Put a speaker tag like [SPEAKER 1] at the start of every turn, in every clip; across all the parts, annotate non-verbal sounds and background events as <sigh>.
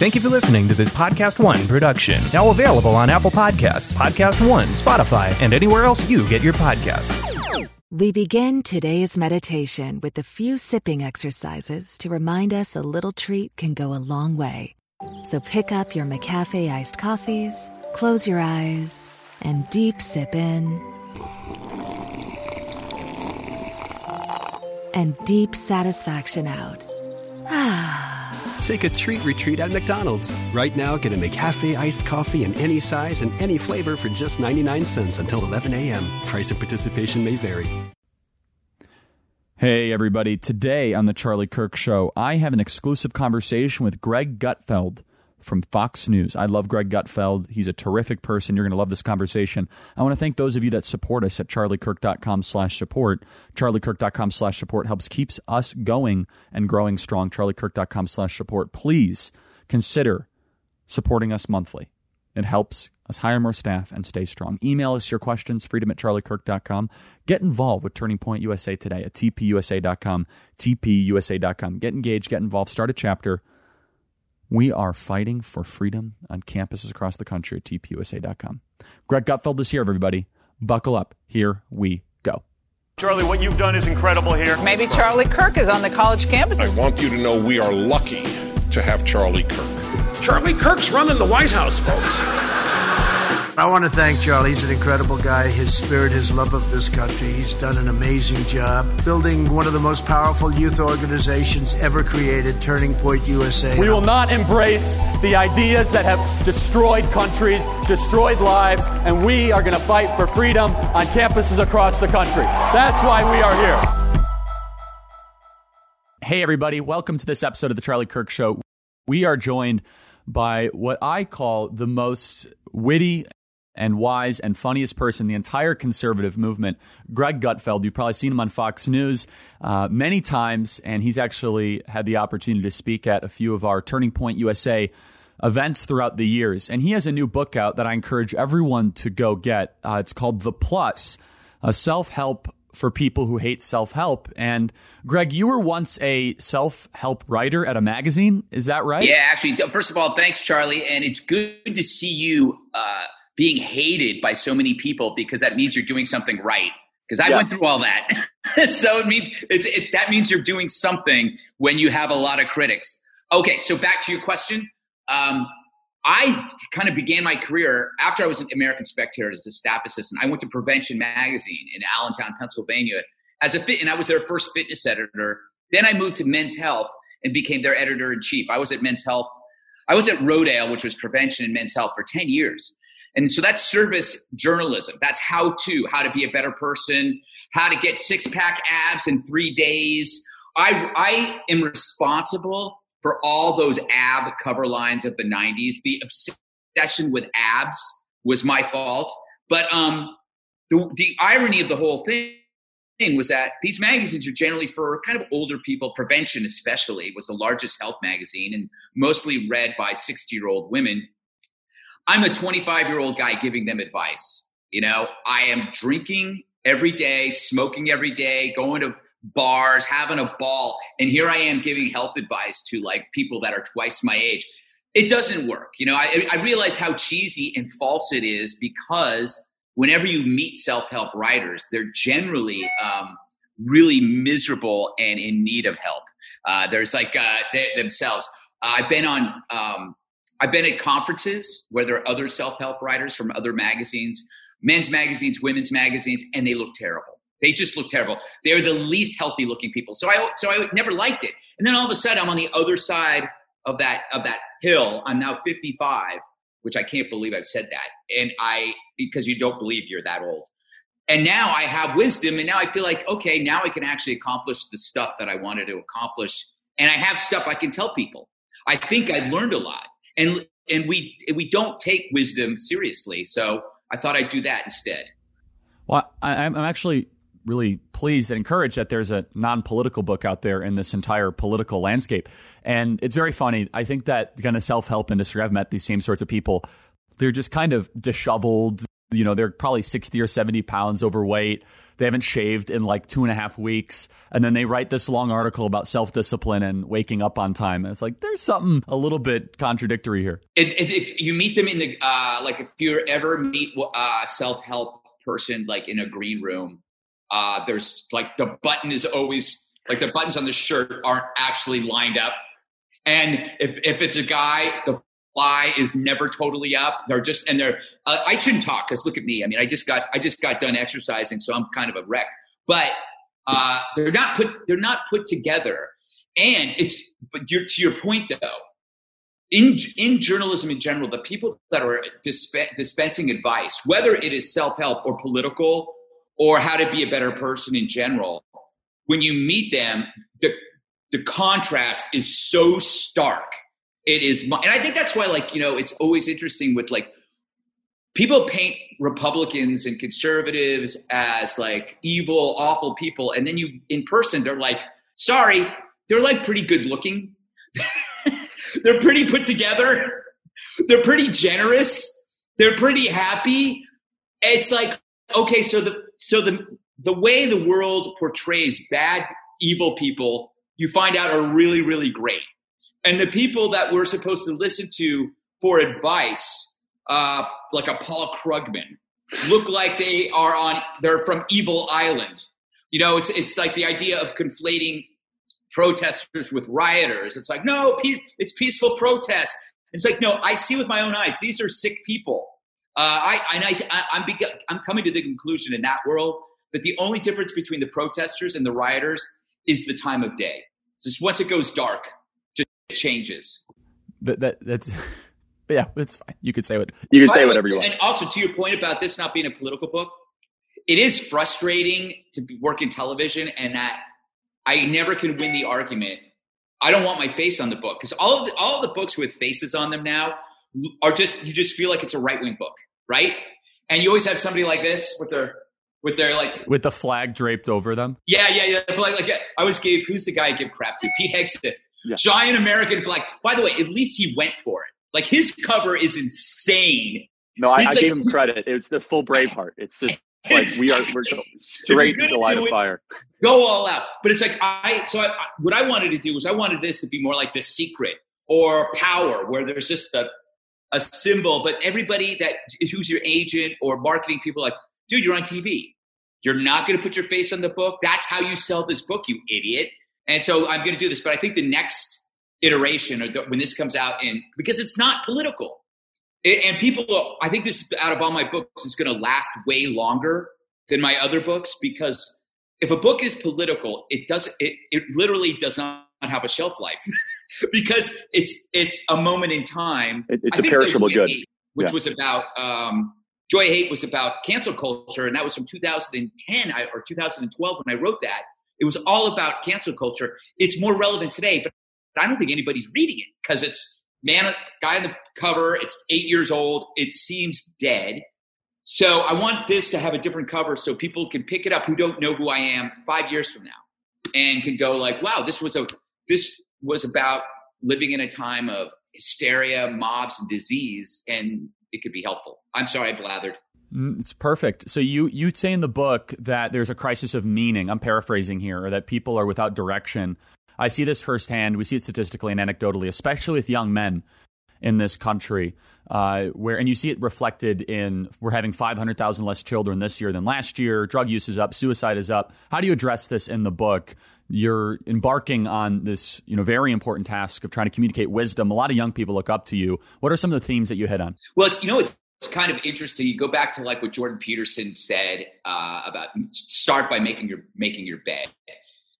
[SPEAKER 1] Thank you for listening to this Podcast One production. Now available on Apple Podcasts, Podcast One, Spotify, and anywhere else you get your podcasts.
[SPEAKER 2] We begin today's meditation with a few sipping exercises to remind us a little treat can go a long way. So pick up your McCafe iced coffees, close your eyes, and deep sip in. And deep satisfaction out. <sighs> Ah.
[SPEAKER 3] Take a treat retreat at McDonald's. Right now, get a McCafe iced coffee in any size and any flavor for just 99 cents until 11 a.m. Price of participation may vary.
[SPEAKER 4] Hey, everybody. Today on The Charlie Kirk Show, I have an exclusive conversation with Greg Gutfeld from Fox News. I love Greg Gutfeld. He's a terrific person. You're going to love this conversation. I want to thank those of you that support us at charliekirk.com slash support. charliekirk.com slash support helps keeps us going and growing strong. charliekirk.com slash support. Please consider supporting us monthly. It helps us hire more staff and stay strong. Email us your questions, freedom at charliekirk.com. Get involved with Turning Point USA today at tpusa.com, tpusa.com. Get engaged, get involved, start a chapter. We are fighting for freedom on campuses across the country at tpusa.com. Greg Gutfeld is here, everybody. Buckle up. Here we go.
[SPEAKER 5] Charlie, what you've done is incredible here.
[SPEAKER 6] Maybe Charlie Kirk is on the college campus.
[SPEAKER 7] I want you to know we are lucky to have Charlie Kirk.
[SPEAKER 8] Charlie Kirk's running the White House, folks.
[SPEAKER 9] I want to thank Charlie. He's an incredible guy. His spirit, his love of this country. He's done an amazing job building one of the most powerful youth organizations ever created, Turning Point USA.
[SPEAKER 5] We will not embrace the ideas that have destroyed countries, destroyed lives, and we are going to fight for freedom on campuses across the country. That's why we are here.
[SPEAKER 4] Hey, everybody. Welcome to this episode of The Charlie Kirk Show. We are joined by what I call the most witty and wise and funniest person in the entire conservative movement, Greg Gutfeld. You've probably seen him on Fox News uh, many times, and he's actually had the opportunity to speak at a few of our Turning Point USA events throughout the years. And he has a new book out that I encourage everyone to go get. Uh, it's called The Plus, a self help for people who hate self help. And Greg, you were once a self help writer at a magazine. Is that right?
[SPEAKER 10] Yeah, actually, first of all, thanks, Charlie. And it's good to see you. Uh, being hated by so many people because that means you're doing something right. Because I yes. went through all that, <laughs> so it means it's it, that means you're doing something when you have a lot of critics. Okay, so back to your question. Um, I kind of began my career after I was an American Spectator as a staff assistant. I went to Prevention Magazine in Allentown, Pennsylvania, as a fit, and I was their first fitness editor. Then I moved to Men's Health and became their editor in chief. I was at Men's Health. I was at Rodale, which was prevention and men's health, for ten years. And so that's service journalism. That's how to, how to be a better person, how to get six pack abs in three days. I, I am responsible for all those ab cover lines of the 90s. The obsession with abs was my fault. But um, the, the irony of the whole thing was that these magazines are generally for kind of older people. Prevention, especially, was the largest health magazine and mostly read by 60 year old women I'm a 25 year old guy giving them advice. You know, I am drinking every day, smoking every day, going to bars, having a ball. And here I am giving health advice to like people that are twice my age. It doesn't work. You know, I, I realized how cheesy and false it is because whenever you meet self help writers, they're generally um, really miserable and in need of help. Uh, there's like uh, they, themselves. Uh, I've been on um, I've been at conferences where there are other self help writers from other magazines, men's magazines, women's magazines, and they look terrible. They just look terrible. They're the least healthy looking people. So I so I never liked it. And then all of a sudden, I'm on the other side of that of that hill. I'm now 55, which I can't believe I've said that. And I because you don't believe you're that old. And now I have wisdom, and now I feel like okay, now I can actually accomplish the stuff that I wanted to accomplish, and I have stuff I can tell people. I think I learned a lot and and we we don't take wisdom seriously. So I thought I'd do that instead.
[SPEAKER 4] Well, I, I'm actually really pleased and encouraged that there's a non-political book out there in this entire political landscape, and it's very funny. I think that kind of self-help industry. I've met these same sorts of people. They're just kind of disheveled, you know, they're probably 60 or 70 pounds overweight. They haven't shaved in like two and a half weeks. And then they write this long article about self discipline and waking up on time. And it's like, there's something a little bit contradictory here.
[SPEAKER 10] if you meet them in the, uh, like if you ever meet a uh, self help person, like in a green room, uh, there's like the button is always like the buttons on the shirt aren't actually lined up. And if, if it's a guy, the fly is never totally up. They're just and they're. Uh, I shouldn't talk because look at me. I mean, I just got I just got done exercising, so I'm kind of a wreck. But uh, they're not put they're not put together. And it's but to your point though, in in journalism in general, the people that are disp- dispensing advice, whether it is self help or political or how to be a better person in general, when you meet them, the the contrast is so stark it is and i think that's why like you know it's always interesting with like people paint republicans and conservatives as like evil awful people and then you in person they're like sorry they're like pretty good looking. <laughs> They're pretty put together. They're pretty generous. They're pretty happy. It's like okay so the so the the way the world portrays bad evil people you find out are really really great and the people that we're supposed to listen to for advice, uh, like a Paul Krugman, look like they are on, they're from Evil Island. You know, it's, it's like the idea of conflating protesters with rioters. It's like, no, it's peaceful protest. It's like, no, I see with my own eyes, these are sick people. Uh, I, and I, I'm, I'm coming to the conclusion in that world that the only difference between the protesters and the rioters is the time of day. Just once it goes dark, changes.
[SPEAKER 4] That, that that's <laughs> yeah, that's fine. You could say what
[SPEAKER 11] you can say whatever you want.
[SPEAKER 10] And also to your point about this not being a political book, it is frustrating to work in television and that I never can win the argument. I don't want my face on the book because all of the, all of the books with faces on them now are just you just feel like it's a right wing book, right? And you always have somebody like this with their with their like
[SPEAKER 4] with the flag draped over them.
[SPEAKER 10] Yeah, yeah, yeah. Like, like I always gave who's the guy I give crap to? Pete Hegseth yeah. Giant American flag. By the way, at least he went for it. Like his cover is insane.
[SPEAKER 11] No, I, I like, gave him credit. It's the full Braveheart. It's just <laughs> like we are we're straight to the light of fire.
[SPEAKER 10] Go all out. But it's like I so I, what I wanted to do was I wanted this to be more like the secret or power, where there's just a a symbol, but everybody that is who's your agent or marketing people like, dude, you're on TV. You're not going to put your face on the book. That's how you sell this book, you idiot. And so I'm going to do this, but I think the next iteration, or the, when this comes out, in because it's not political, it, and people, I think this out of all my books is going to last way longer than my other books because if a book is political, it doesn't. It, it literally does not have a shelf life <laughs> because it's it's a moment in time.
[SPEAKER 11] It, it's a perishable good,
[SPEAKER 10] Hate, which yeah. was about. Um, Joy Hate was about cancel culture, and that was from 2010 or 2012 when I wrote that. It was all about cancel culture. It's more relevant today, but I don't think anybody's reading it because it's man, guy on the cover. It's eight years old. It seems dead. So I want this to have a different cover so people can pick it up who don't know who I am five years from now and can go like, wow, this was a this was about living in a time of hysteria, mobs, and disease, and it could be helpful. I'm sorry I blathered.
[SPEAKER 4] Mm, it's perfect. So you you say in the book that there's a crisis of meaning. I'm paraphrasing here, or that people are without direction. I see this firsthand. We see it statistically and anecdotally, especially with young men in this country, uh, where and you see it reflected in we're having 500,000 less children this year than last year. Drug use is up, suicide is up. How do you address this in the book? You're embarking on this, you know, very important task of trying to communicate wisdom. A lot of young people look up to you. What are some of the themes that you hit on?
[SPEAKER 10] Well, it's you know it's it's kind of interesting. You go back to like what Jordan Peterson said uh, about start by making your making your bed,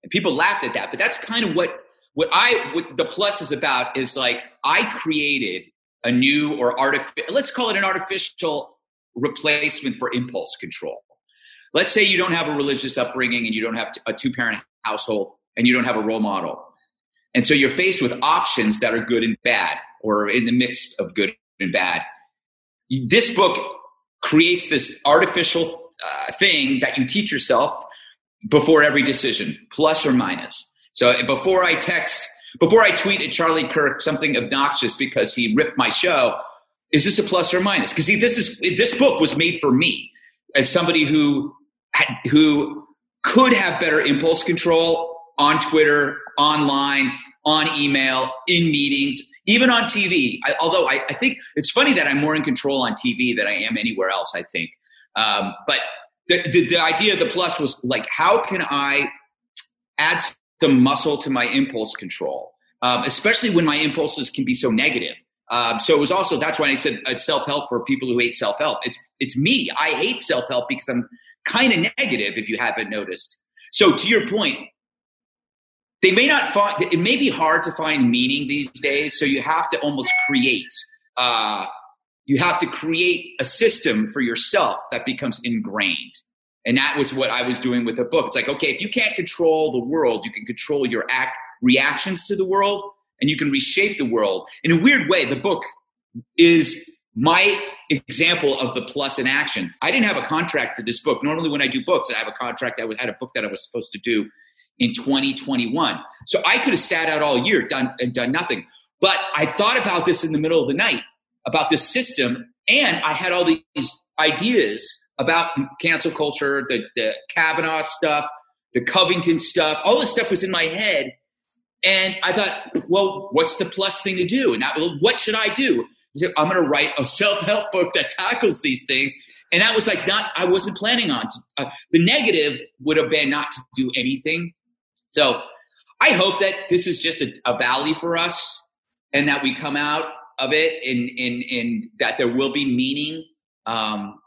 [SPEAKER 10] and people laughed at that. But that's kind of what what I what the plus is about is like I created a new or artificial let's call it an artificial replacement for impulse control. Let's say you don't have a religious upbringing and you don't have a two parent household and you don't have a role model. And so you're faced with options that are good and bad or in the mix of good and bad this book creates this artificial uh, thing that you teach yourself before every decision, plus or minus. So before I text, before I tweet at Charlie Kirk something obnoxious because he ripped my show, is this a plus or minus? Because see, this is this book was made for me as somebody who had, who could have better impulse control on Twitter, online, on email, in meetings, even on TV. I, although I, I, think it's funny that I'm more in control on TV than I am anywhere else. I think, um, but the, the, the idea of the plus was like, how can I add some muscle to my impulse control, um, especially when my impulses can be so negative. Um, so it was also that's why I said uh, self help for people who hate self help. It's it's me. I hate self help because I'm kind of negative. If you haven't noticed. So to your point, they may not find it may be hard to find meaning these days. So you have to almost create. Uh, you have to create a system for yourself that becomes ingrained. And that was what I was doing with the book. It's like, okay, if you can't control the world, you can control your act reactions to the world and you can reshape the world. In a weird way, the book is my example of the plus in action. I didn't have a contract for this book. Normally, when I do books, I have a contract. That I had a book that I was supposed to do in 2021. So I could have sat out all year, done and done nothing. But I thought about this in the middle of the night about this system, and I had all these ideas about cancel culture, the, the Kavanaugh stuff, the Covington stuff. All this stuff was in my head. And I thought, well, what's the plus thing to do? And I, well, what should I do? I'm going to write a self help book that tackles these things. And that was like not, I wasn't planning on. To, uh, the negative would have been not to do anything. So I hope that this is just a, a valley for us and that we come out of it in that there will be meaning. Um,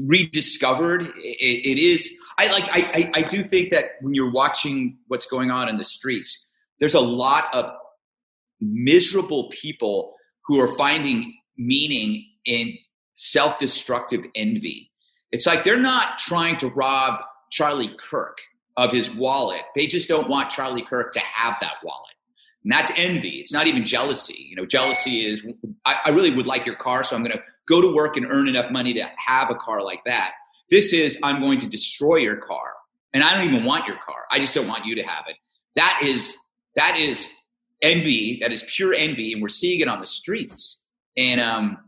[SPEAKER 10] rediscovered. it, it is. I like. I, I, I do think that when you're watching what's going on in the streets, there's a lot of miserable people who are finding meaning in self-destructive envy. It's like they're not trying to rob Charlie Kirk of his wallet. They just don't want Charlie Kirk to have that wallet. And that's envy. It's not even jealousy. You know, jealousy is I, I really would like your car, so I'm going to go to work and earn enough money to have a car like that. This is I'm going to destroy your car, and I don't even want your car. I just don't want you to have it. That is that is envy. That is pure envy, and we're seeing it on the streets. And um,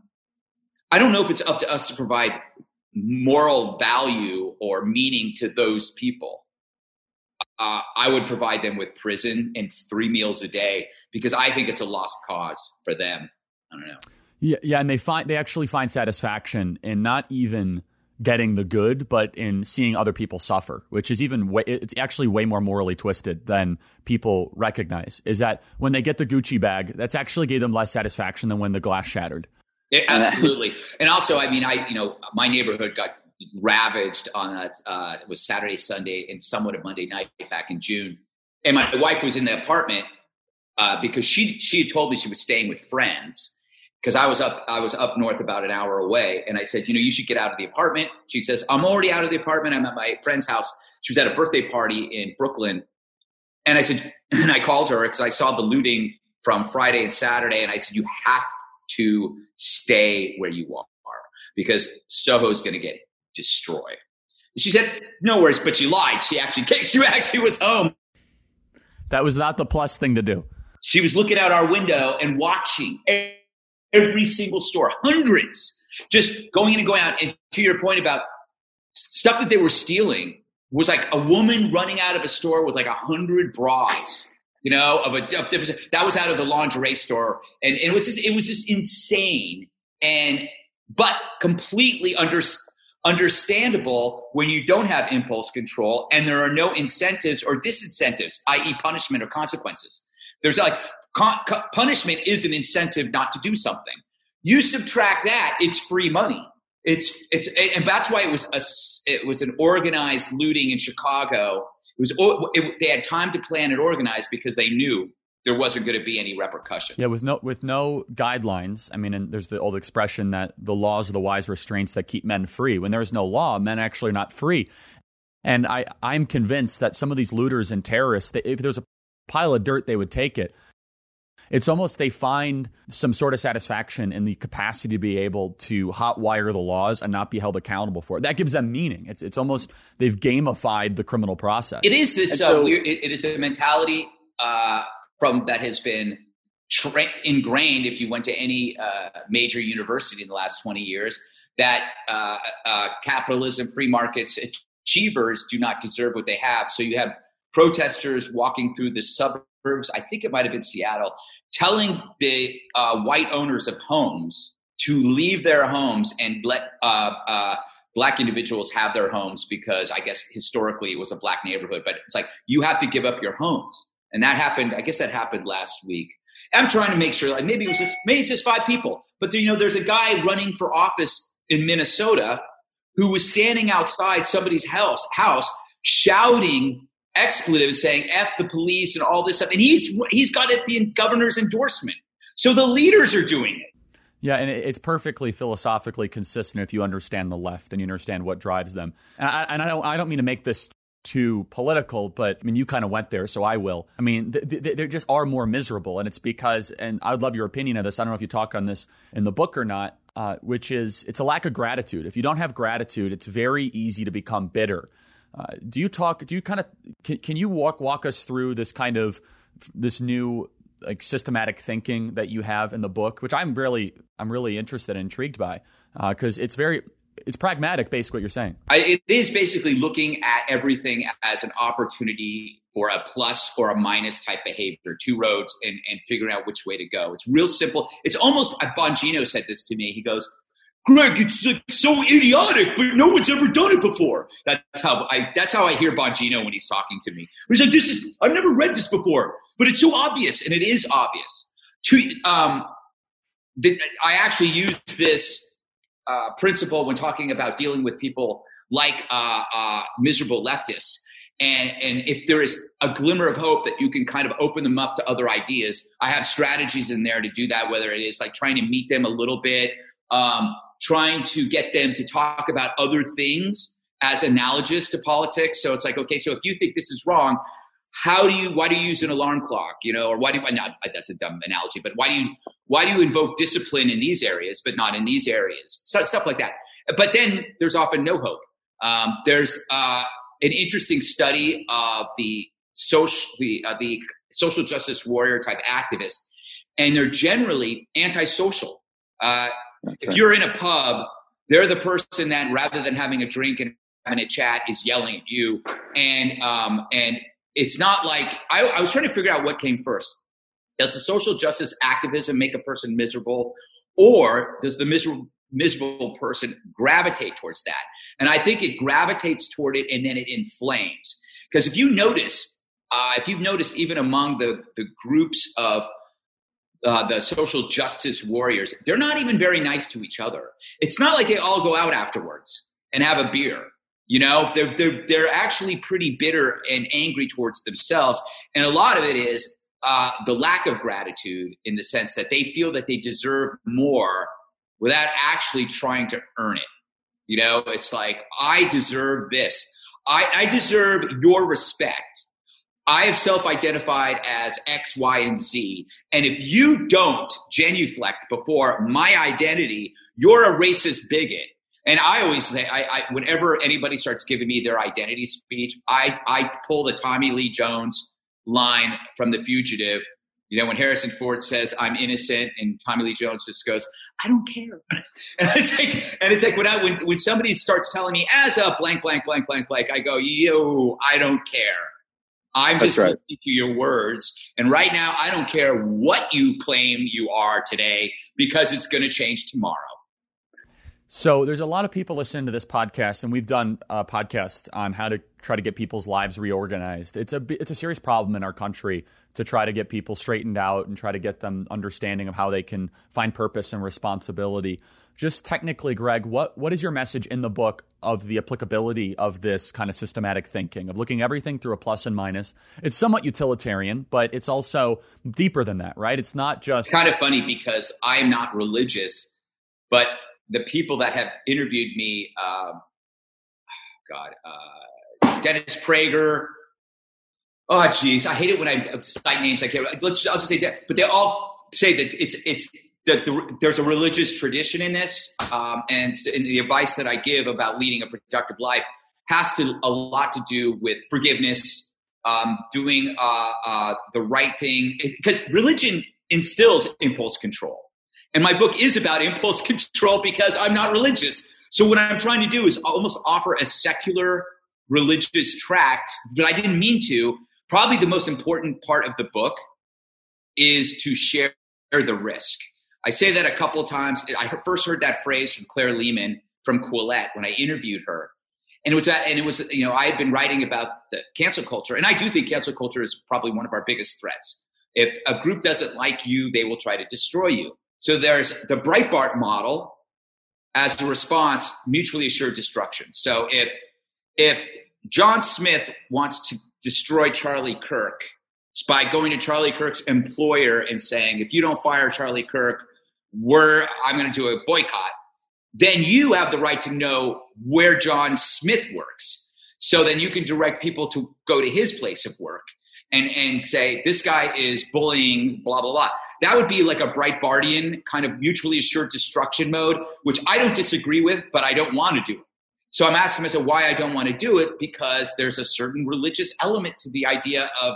[SPEAKER 10] I don't know if it's up to us to provide moral value or meaning to those people uh, I would provide them with prison and three meals a day because I think it's a lost cause for them. I don't know.
[SPEAKER 4] Yeah, yeah, and they find they actually find satisfaction in not even getting the good, but in seeing other people suffer, which is even way, it's actually way more morally twisted than people recognize. Is that when they get the Gucci bag, that's actually gave them less satisfaction than when the glass shattered.
[SPEAKER 10] Yeah, absolutely, and also, I mean, I you know, my neighborhood got ravaged on a uh, it was Saturday, Sunday, and somewhat of Monday night back in June. And my wife was in the apartment uh, because she she had told me she was staying with friends because I was up I was up north about an hour away, and I said, you know, you should get out of the apartment. She says, I'm already out of the apartment. I'm at my friend's house. She was at a birthday party in Brooklyn, and I said, <clears throat> and I called her because I saw the looting from Friday and Saturday, and I said, you have to stay where you are because Soho's going to get destroy. She said, "No worries," but she lied. She actually <laughs> came, she actually was home.
[SPEAKER 4] That was not the plus thing to do.
[SPEAKER 10] She was looking out our window and watching every single store, hundreds, just going in and going out. And to your point about stuff that they were stealing was like a woman running out of a store with like a hundred bras you know, of a of different. That was out of the lingerie store, and, and, it was just it was just insane, and but completely under, understandable when you don't have impulse control and there are no incentives or disincentives, i.e., punishment or consequences. There's like con- punishment is an incentive not to do something. You subtract that, it's free money. It's it's and that's why it was a it was an organized looting in Chicago. It was it, they had time to plan and organize because they knew there wasn't going to be any repercussion.
[SPEAKER 4] Yeah, with no with no guidelines. I mean, and there's the old expression that the laws are the wise restraints that keep men free. When there is no law, men actually are not free. And I I'm convinced that some of these looters and terrorists, they, if there's a pile of dirt, they would take it. It's almost they find some sort of satisfaction in the capacity to be able to hotwire the laws and not be held accountable for it. That gives them meaning. It's it's almost they've gamified the criminal process.
[SPEAKER 10] It is this. Uh, so, uh, it, it is a mentality uh, from that has been tra- ingrained if you went to any uh, major university in the last 20 years that uh, uh, capitalism, free markets, achievers do not deserve what they have. So you have protesters walking through the suburbs, I think it might have been Seattle, telling the uh, white owners of homes to leave their homes and let uh, uh, black individuals have their homes because I guess historically it was a black neighborhood, but it's like you have to give up your homes. And that happened, I guess that happened last week. I'm trying to make sure, like maybe it was just maybe it's just five people, but there, you know, there's a guy running for office in Minnesota who was standing outside somebody's house house shouting expletives saying F the police and all this stuff. And he's he's got it the governor's endorsement. So the leaders are doing it.
[SPEAKER 4] Yeah, and it's perfectly philosophically consistent if you understand the left and you understand what drives them. And I, and I don't, I don't mean to make this too political, but I mean, you kind of went there, so I will. I mean, th- th- they just are more miserable, and it's because, and I'd love your opinion of this. I don't know if you talk on this in the book or not, uh, which is it's a lack of gratitude. If you don't have gratitude, it's very easy to become bitter. Uh, do you talk? Do you kind of can, can you walk walk us through this kind of this new like systematic thinking that you have in the book, which I'm really I'm really interested and intrigued by because uh, it's very it's pragmatic, basically what you're saying.
[SPEAKER 10] I, it is basically looking at everything as an opportunity for a plus or a minus type behavior, two roads, and, and figuring out which way to go. It's real simple. It's almost, Bongino said this to me. He goes, Greg, it's like so idiotic, but no one's ever done it before. That's how I. That's how I hear Bongino when he's talking to me. He's like, "This is I've never read this before, but it's so obvious, and it is obvious." To um, the, I actually used this uh, principle when talking about dealing with people like uh, uh, miserable leftists. And, and if there is a glimmer of hope that you can kind of open them up to other ideas, I have strategies in there to do that, whether it is like trying to meet them a little bit, um, trying to get them to talk about other things as analogous to politics. So it's like, okay, so if you think this is wrong, how do you why do you use an alarm clock you know or why do you not that's a dumb analogy but why do you why do you invoke discipline in these areas but not in these areas? Stuff like that. But then there's often no hope. Um, there's uh, an interesting study of the social the, uh, the social justice warrior type activists and they're generally antisocial. Uh, if you're in a pub they're the person that rather than having a drink and having a chat is yelling at you. And um, and it's not like I, I was trying to figure out what came first. Does the social justice activism make a person miserable, or does the miserable miserable person gravitate towards that? And I think it gravitates toward it, and then it inflames. Because if you notice, uh, if you've noticed, even among the the groups of uh, the social justice warriors, they're not even very nice to each other. It's not like they all go out afterwards and have a beer. You know, they're, they're, they're actually pretty bitter and angry towards themselves. And a lot of it is uh, the lack of gratitude in the sense that they feel that they deserve more without actually trying to earn it. You know, it's like, I deserve this. I, I deserve your respect. I have self identified as X, Y, and Z. And if you don't genuflect before my identity, you're a racist bigot. And I always say, I, I, whenever anybody starts giving me their identity speech, I, I pull the Tommy Lee Jones line from The Fugitive. You know, when Harrison Ford says, I'm innocent, and Tommy Lee Jones just goes, I don't care. <laughs> and it's like, and it's like when, I, when, when somebody starts telling me, as a blank, blank, blank, blank, blank, I go, yo, I don't care. I'm just right. listening to your words. And right now, I don't care what you claim you are today because it's going to change tomorrow.
[SPEAKER 4] So there's a lot of people listening to this podcast, and we've done a podcast on how to try to get people's lives reorganized. It's a it's a serious problem in our country to try to get people straightened out and try to get them understanding of how they can find purpose and responsibility. Just technically, Greg, what what is your message in the book of the applicability of this kind of systematic thinking of looking everything through a plus and minus? It's somewhat utilitarian, but it's also deeper than that, right? It's not just
[SPEAKER 10] it's kind of funny because I am not religious, but the people that have interviewed me, um, <sighs> God, uh, Dennis Prager. Oh, geez, I hate it when I cite names. I can't. Let's. I'll just say that. But they all say that it's it's that the, there's a religious tradition in this, um, and, and the advice that I give about leading a productive life has to a lot to do with forgiveness, um, doing uh, uh, the right thing. Because religion instills impulse control. And my book is about impulse <laughs> control because I'm not religious. So what I'm trying to do is almost offer a secular religious tract, but I didn't mean to. Probably the most important part of the book is to share the risk. I say that a couple of times. I first heard that phrase from Claire Lehmann from Quillette when I interviewed her. And it was that, and it was, you know, I had been writing about the cancel culture, and I do think cancel culture is probably one of our biggest threats. If a group doesn't like you, they will try to destroy you. So there's the Breitbart model as a response, mutually assured destruction. So if if John Smith wants to destroy Charlie Kirk by going to Charlie Kirk's employer and saying, if you don't fire Charlie Kirk, we're I'm going to do a boycott. Then you have the right to know where John Smith works. So then you can direct people to go to his place of work and and say this guy is bullying blah blah blah. That would be like a breitbartian kind of mutually assured destruction mode which i don't disagree with but i don't want to do it. So i'm asking myself why i don't want to do it because there's a certain religious element to the idea of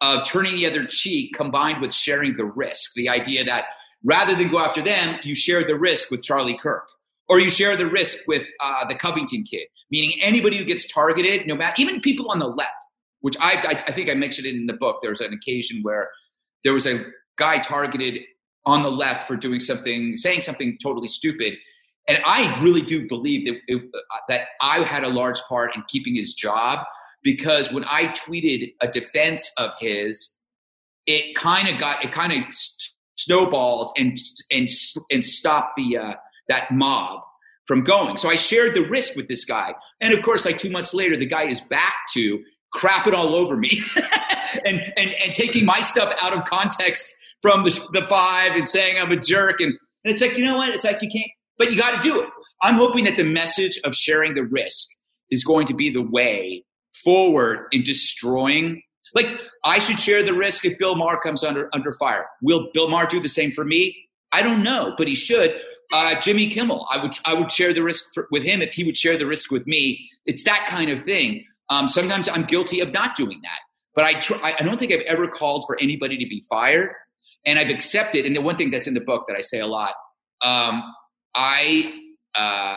[SPEAKER 10] of turning the other cheek combined with sharing the risk. The idea that rather than go after them you share the risk with charlie kirk or you share the risk with uh, the covington kid. Meaning anybody who gets targeted no matter even people on the left which I, I, think I mentioned it in the book. There was an occasion where there was a guy targeted on the left for doing something, saying something totally stupid. And I really do believe that, it, that I had a large part in keeping his job because when I tweeted a defense of his, it kind of got, it kind of snowballed and, and, and stopped the, uh, that mob from going. So I shared the risk with this guy. And of course, like two months later, the guy is back to crapping all over me <laughs> and, and, and taking my stuff out of context from the, the five and saying I'm a jerk. And, and it's like, you know what? It's like you can't, but you got to do it. I'm hoping that the message of sharing the risk is going to be the way forward in destroying. Like, I should share the risk if Bill Maher comes under, under fire. Will Bill Maher do the same for me? I don't know, but he should. Uh, Jimmy Kimmel, I would I would share the risk for, with him if he would share the risk with me. It's that kind of thing. Um, sometimes I'm guilty of not doing that. But I, tr- I don't think I've ever called for anybody to be fired. And I've accepted, and the one thing that's in the book that I say a lot, um, I uh,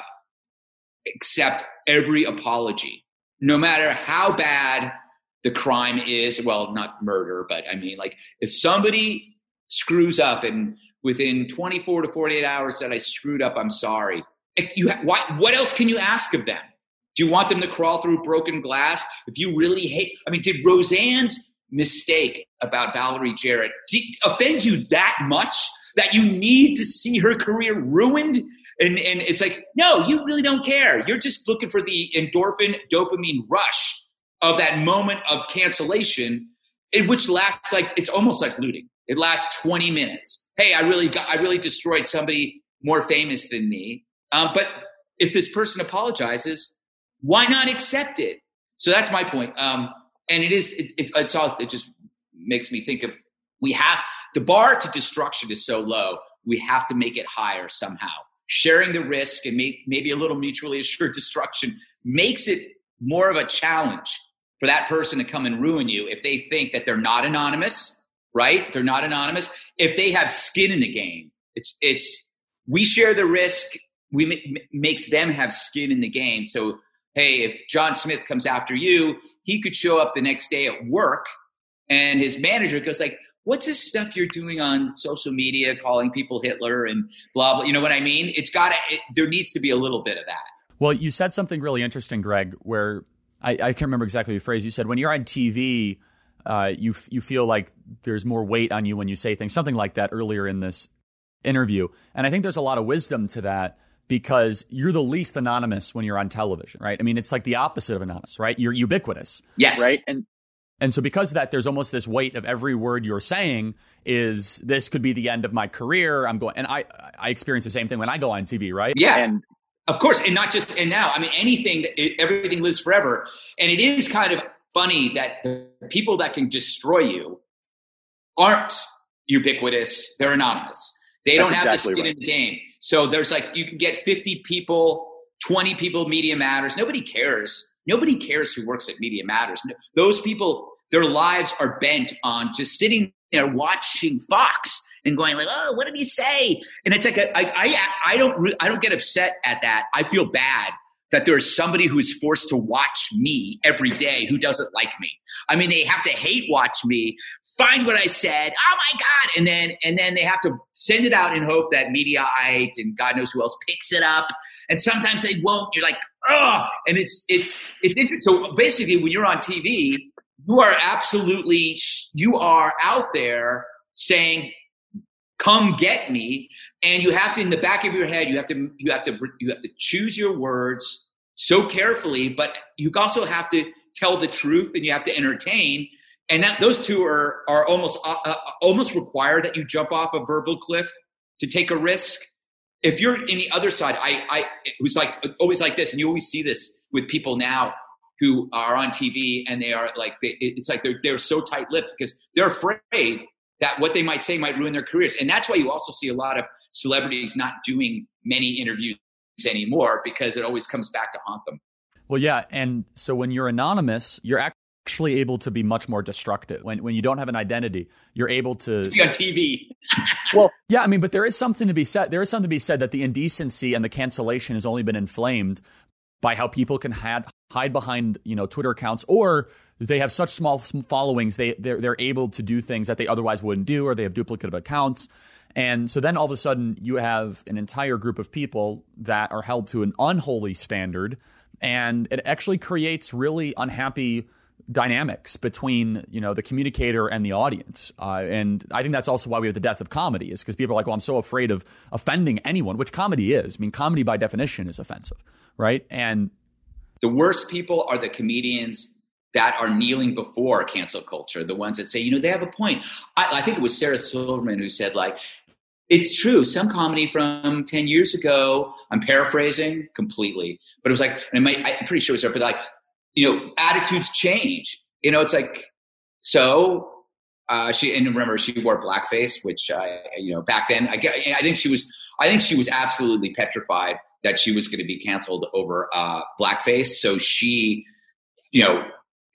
[SPEAKER 10] accept every apology, no matter how bad the crime is. Well, not murder, but I mean, like if somebody screws up and within 24 to 48 hours that I screwed up, I'm sorry. You ha- why, what else can you ask of them? Do you want them to crawl through broken glass? If you really hate, I mean, did Roseanne's mistake about Valerie Jarrett offend you that much that you need to see her career ruined? And, and it's like, no, you really don't care. You're just looking for the endorphin dopamine rush of that moment of cancellation, in which lasts like it's almost like looting. It lasts 20 minutes. Hey, I really got, I really destroyed somebody more famous than me. Um, but if this person apologizes, why not accept it? So that's my point. Um, and it is, it, it, it's all, it just makes me think of we have the bar to destruction is so low, we have to make it higher somehow. Sharing the risk and may, maybe a little mutually <laughs> assured destruction makes it more of a challenge for that person to come and ruin you if they think that they're not anonymous, right? They're not anonymous. If they have skin in the game, it's, it's, we share the risk. We makes them have skin in the game. So hey, if John Smith comes after you, he could show up the next day at work and his manager goes like, what's this stuff you're doing on social media, calling people Hitler and blah, blah. You know what I mean? It's got to, it, there needs to be a little bit of that.
[SPEAKER 4] Well, you said something really interesting, Greg, where I, I can't remember exactly the phrase you said. When you're on TV, uh, you, you feel like there's more weight on you when you say things, something like that earlier in this interview. And I think there's a lot of wisdom to that because you're the least anonymous when you're on television, right? I mean, it's like the opposite of anonymous, right? You're ubiquitous.
[SPEAKER 10] Yes.
[SPEAKER 11] Right. And
[SPEAKER 4] and so because of that, there's almost this weight of every word you're saying is this could be the end of my career. I'm going and I I experience the same thing when I go on TV, right?
[SPEAKER 10] Yeah.
[SPEAKER 11] And
[SPEAKER 10] of course, and not just and now. I mean, anything it, everything lives forever. And it is kind of funny that the people that can destroy you aren't ubiquitous, they're anonymous. They That's don't have exactly the skin right. in the game. So there's like you can get 50 people, 20 people, Media Matters. Nobody cares. Nobody cares who works at Media Matters. Those people, their lives are bent on just sitting there watching Fox and going like, "Oh, what did he say?" And it's like, a, I, I, I don't, re- I don't get upset at that. I feel bad that there's somebody who's forced to watch me every day who doesn't like me. I mean, they have to hate watch me, find what I said. Oh my God. And then, and then they have to send it out in hope that Mediaite and God knows who else picks it up. And sometimes they won't. You're like, oh, and it's, it's, it's interesting. So basically when you're on TV, you are absolutely, you are out there saying, come get me and you have to in the back of your head you have to you have to you have to choose your words so carefully but you also have to tell the truth and you have to entertain. And that those two are are almost uh, uh, almost require that you jump off a verbal cliff to take a risk. If you're in the other side i i it was like always like this and you always see this with people now who are on tv and they are like they, it's like they're they're so tight-lipped because they're afraid that what they might say might ruin their careers. And that's why you also see a lot of celebrities not doing many interviews anymore because it always comes back to haunt them.
[SPEAKER 4] Well, yeah. And so when you're anonymous, you're actually able to be much more destructive. When, when you don't have an identity, you're able to <laughs>
[SPEAKER 10] be on TV. <laughs>
[SPEAKER 4] well, yeah, I mean, but there is something to be said. There is something to be said that the indecency and the cancellation has only been inflamed by how people can hide, hide behind, you know, Twitter accounts or they have such small followings they they're, they're able to do things that they otherwise wouldn't do or they have duplicative accounts. And so then all of a sudden you have an entire group of people that are held to an unholy standard and it actually creates really unhappy dynamics between you know the communicator and the audience. Uh, and i think that's also why we have the death of comedy is because people are like well i'm so afraid of offending anyone which comedy is. I mean comedy by definition is offensive right? And
[SPEAKER 10] the worst people are the comedians that are kneeling before cancel culture, the ones that say, you know, they have a point. I, I think it was Sarah Silverman who said, like, it's true. Some comedy from 10 years ago, I'm paraphrasing completely, but it was like, and might, I'm pretty sure it was her, but like, you know, attitudes change. You know, it's like, so uh, she, and remember, she wore blackface, which, uh, you know, back then, I, I think she was, I think she was absolutely petrified that she was going to be canceled over uh, blackface. So she, you know,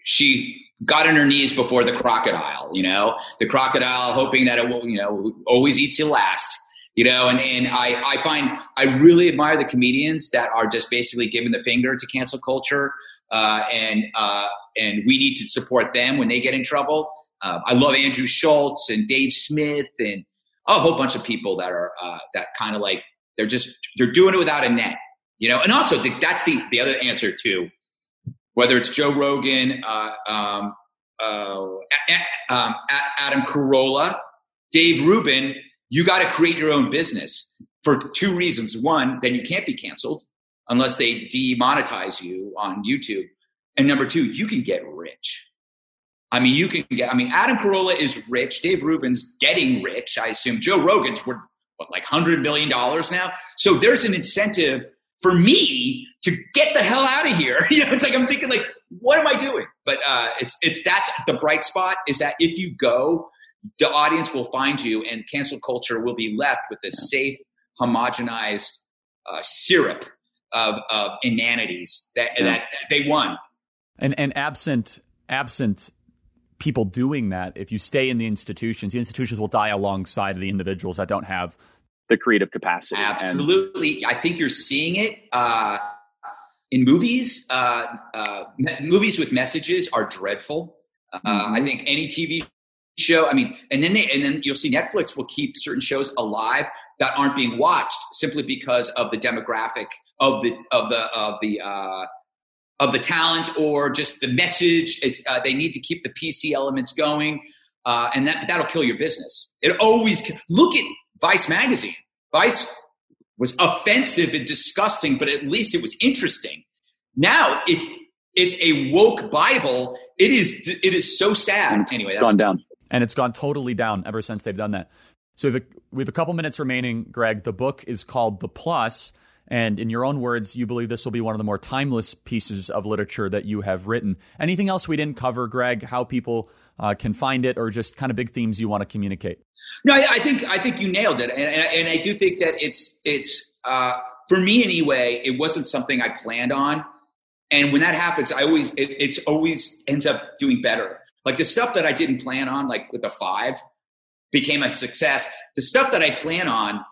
[SPEAKER 10] she got on her knees before the crocodile, you know, the crocodile hoping that it will, you know, always eats you last, you know, and, and I, I find I really admire the comedians that are just basically giving the finger to cancel culture. Uh, and, uh, and we need to support them when they get in trouble. Uh, I love Andrew Schulz and Dave Smith and a whole bunch of people that are, uh, that kind of like, they're just, they're doing it without a net, you know, and also the, that's the, the other answer too whether it's Joe Rogan, uh, um, uh, um, Adam Carolla, Dave Rubin, you got to create your own business for two reasons. One, then you can't be canceled unless they demonetize you on YouTube. And number two, you can get rich. I mean, you can get, I mean, Adam Carolla is rich. Dave Rubin's getting rich, I assume. Joe Rogan's worth, what, like $100 million now? So there's an incentive for me to get the hell out of here. <laughs> You know, it's like I'm thinking like, what am I doing? But uh, it's it's that's the bright spot is that if you go, the audience will find you, and cancel culture will be left with this safe, homogenized uh, syrup of, of inanities that, yeah. that they won.
[SPEAKER 4] And and absent absent people doing that, if you stay in the institutions, the institutions will die alongside the individuals that don't have
[SPEAKER 11] the creative capacity.
[SPEAKER 10] Absolutely, and- I think you're seeing it uh, in movies. Uh, uh, movies with messages are dreadful. Uh, mm-hmm. I think any TV show. I mean, and then they and then you'll see Netflix will keep certain shows alive that aren't being watched simply because of the demographic of the of the of the uh, of the talent or just the message. It's uh, they need to keep the PC elements going, uh, and that that'll kill your business. It always look at Vice magazine. Vice was offensive and disgusting, but at least it was interesting. Now it's it's a woke Bible. It is it is so sad. Anyway,
[SPEAKER 11] that's gone down,
[SPEAKER 4] and it's gone totally down ever since they've done that. So we have a, we have a couple minutes remaining, Greg. The book is called The Plus. And in your own words, you believe this will be one of the more timeless pieces of literature that you have written. Anything else we didn't cover, Greg? How people uh, can find it, or just kind of big themes you want to communicate?
[SPEAKER 10] No, I, I think I think you nailed it, and, and, and I do think that it's it's uh, for me anyway. It wasn't something I planned on, and when that happens, I always it, it's always ends up doing better. Like the stuff that I didn't plan on, like with the five, became a success. The stuff that I plan on,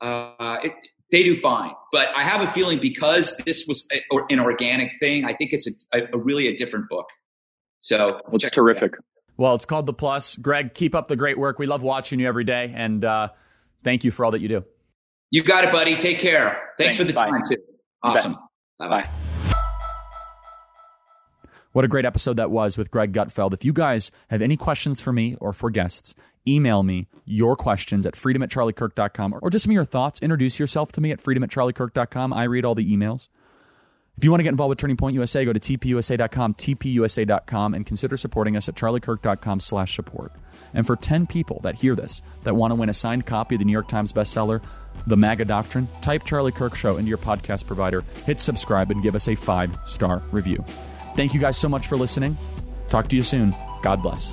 [SPEAKER 10] uh, it, they do fine. But I have a feeling because this was a, or an organic thing, I think it's a, a, a really a different book. So
[SPEAKER 11] it's terrific.
[SPEAKER 10] It
[SPEAKER 4] well, it's called The Plus. Greg, keep up the great work. We love watching you every day. And uh, thank you for all that you do.
[SPEAKER 10] You got it, buddy. Take care. Thanks, Thanks. for the Bye. time, too. Awesome. Bye bye.
[SPEAKER 4] What a great episode that was with Greg Gutfeld. If you guys have any questions for me or for guests, email me your questions at freedom at charliekirk.com or just me your thoughts. Introduce yourself to me at freedom at charliekirk.com. I read all the emails. If you want to get involved with Turning Point USA, go to tpusa.com, tpusa.com, and consider supporting us at charliekirk.com slash support. And for 10 people that hear this, that want to win a signed copy of the New York Times bestseller, The MAGA Doctrine, type Charlie Kirk Show into your podcast provider, hit subscribe, and give us a five-star review. Thank you guys so much for listening. Talk to you soon. God bless.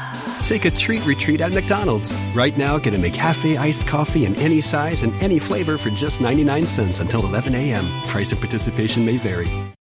[SPEAKER 3] Take a treat retreat at McDonald's. Right now, get a McCafe iced coffee in any size and any flavor for just 99 cents until 11 a.m. Price of participation may vary.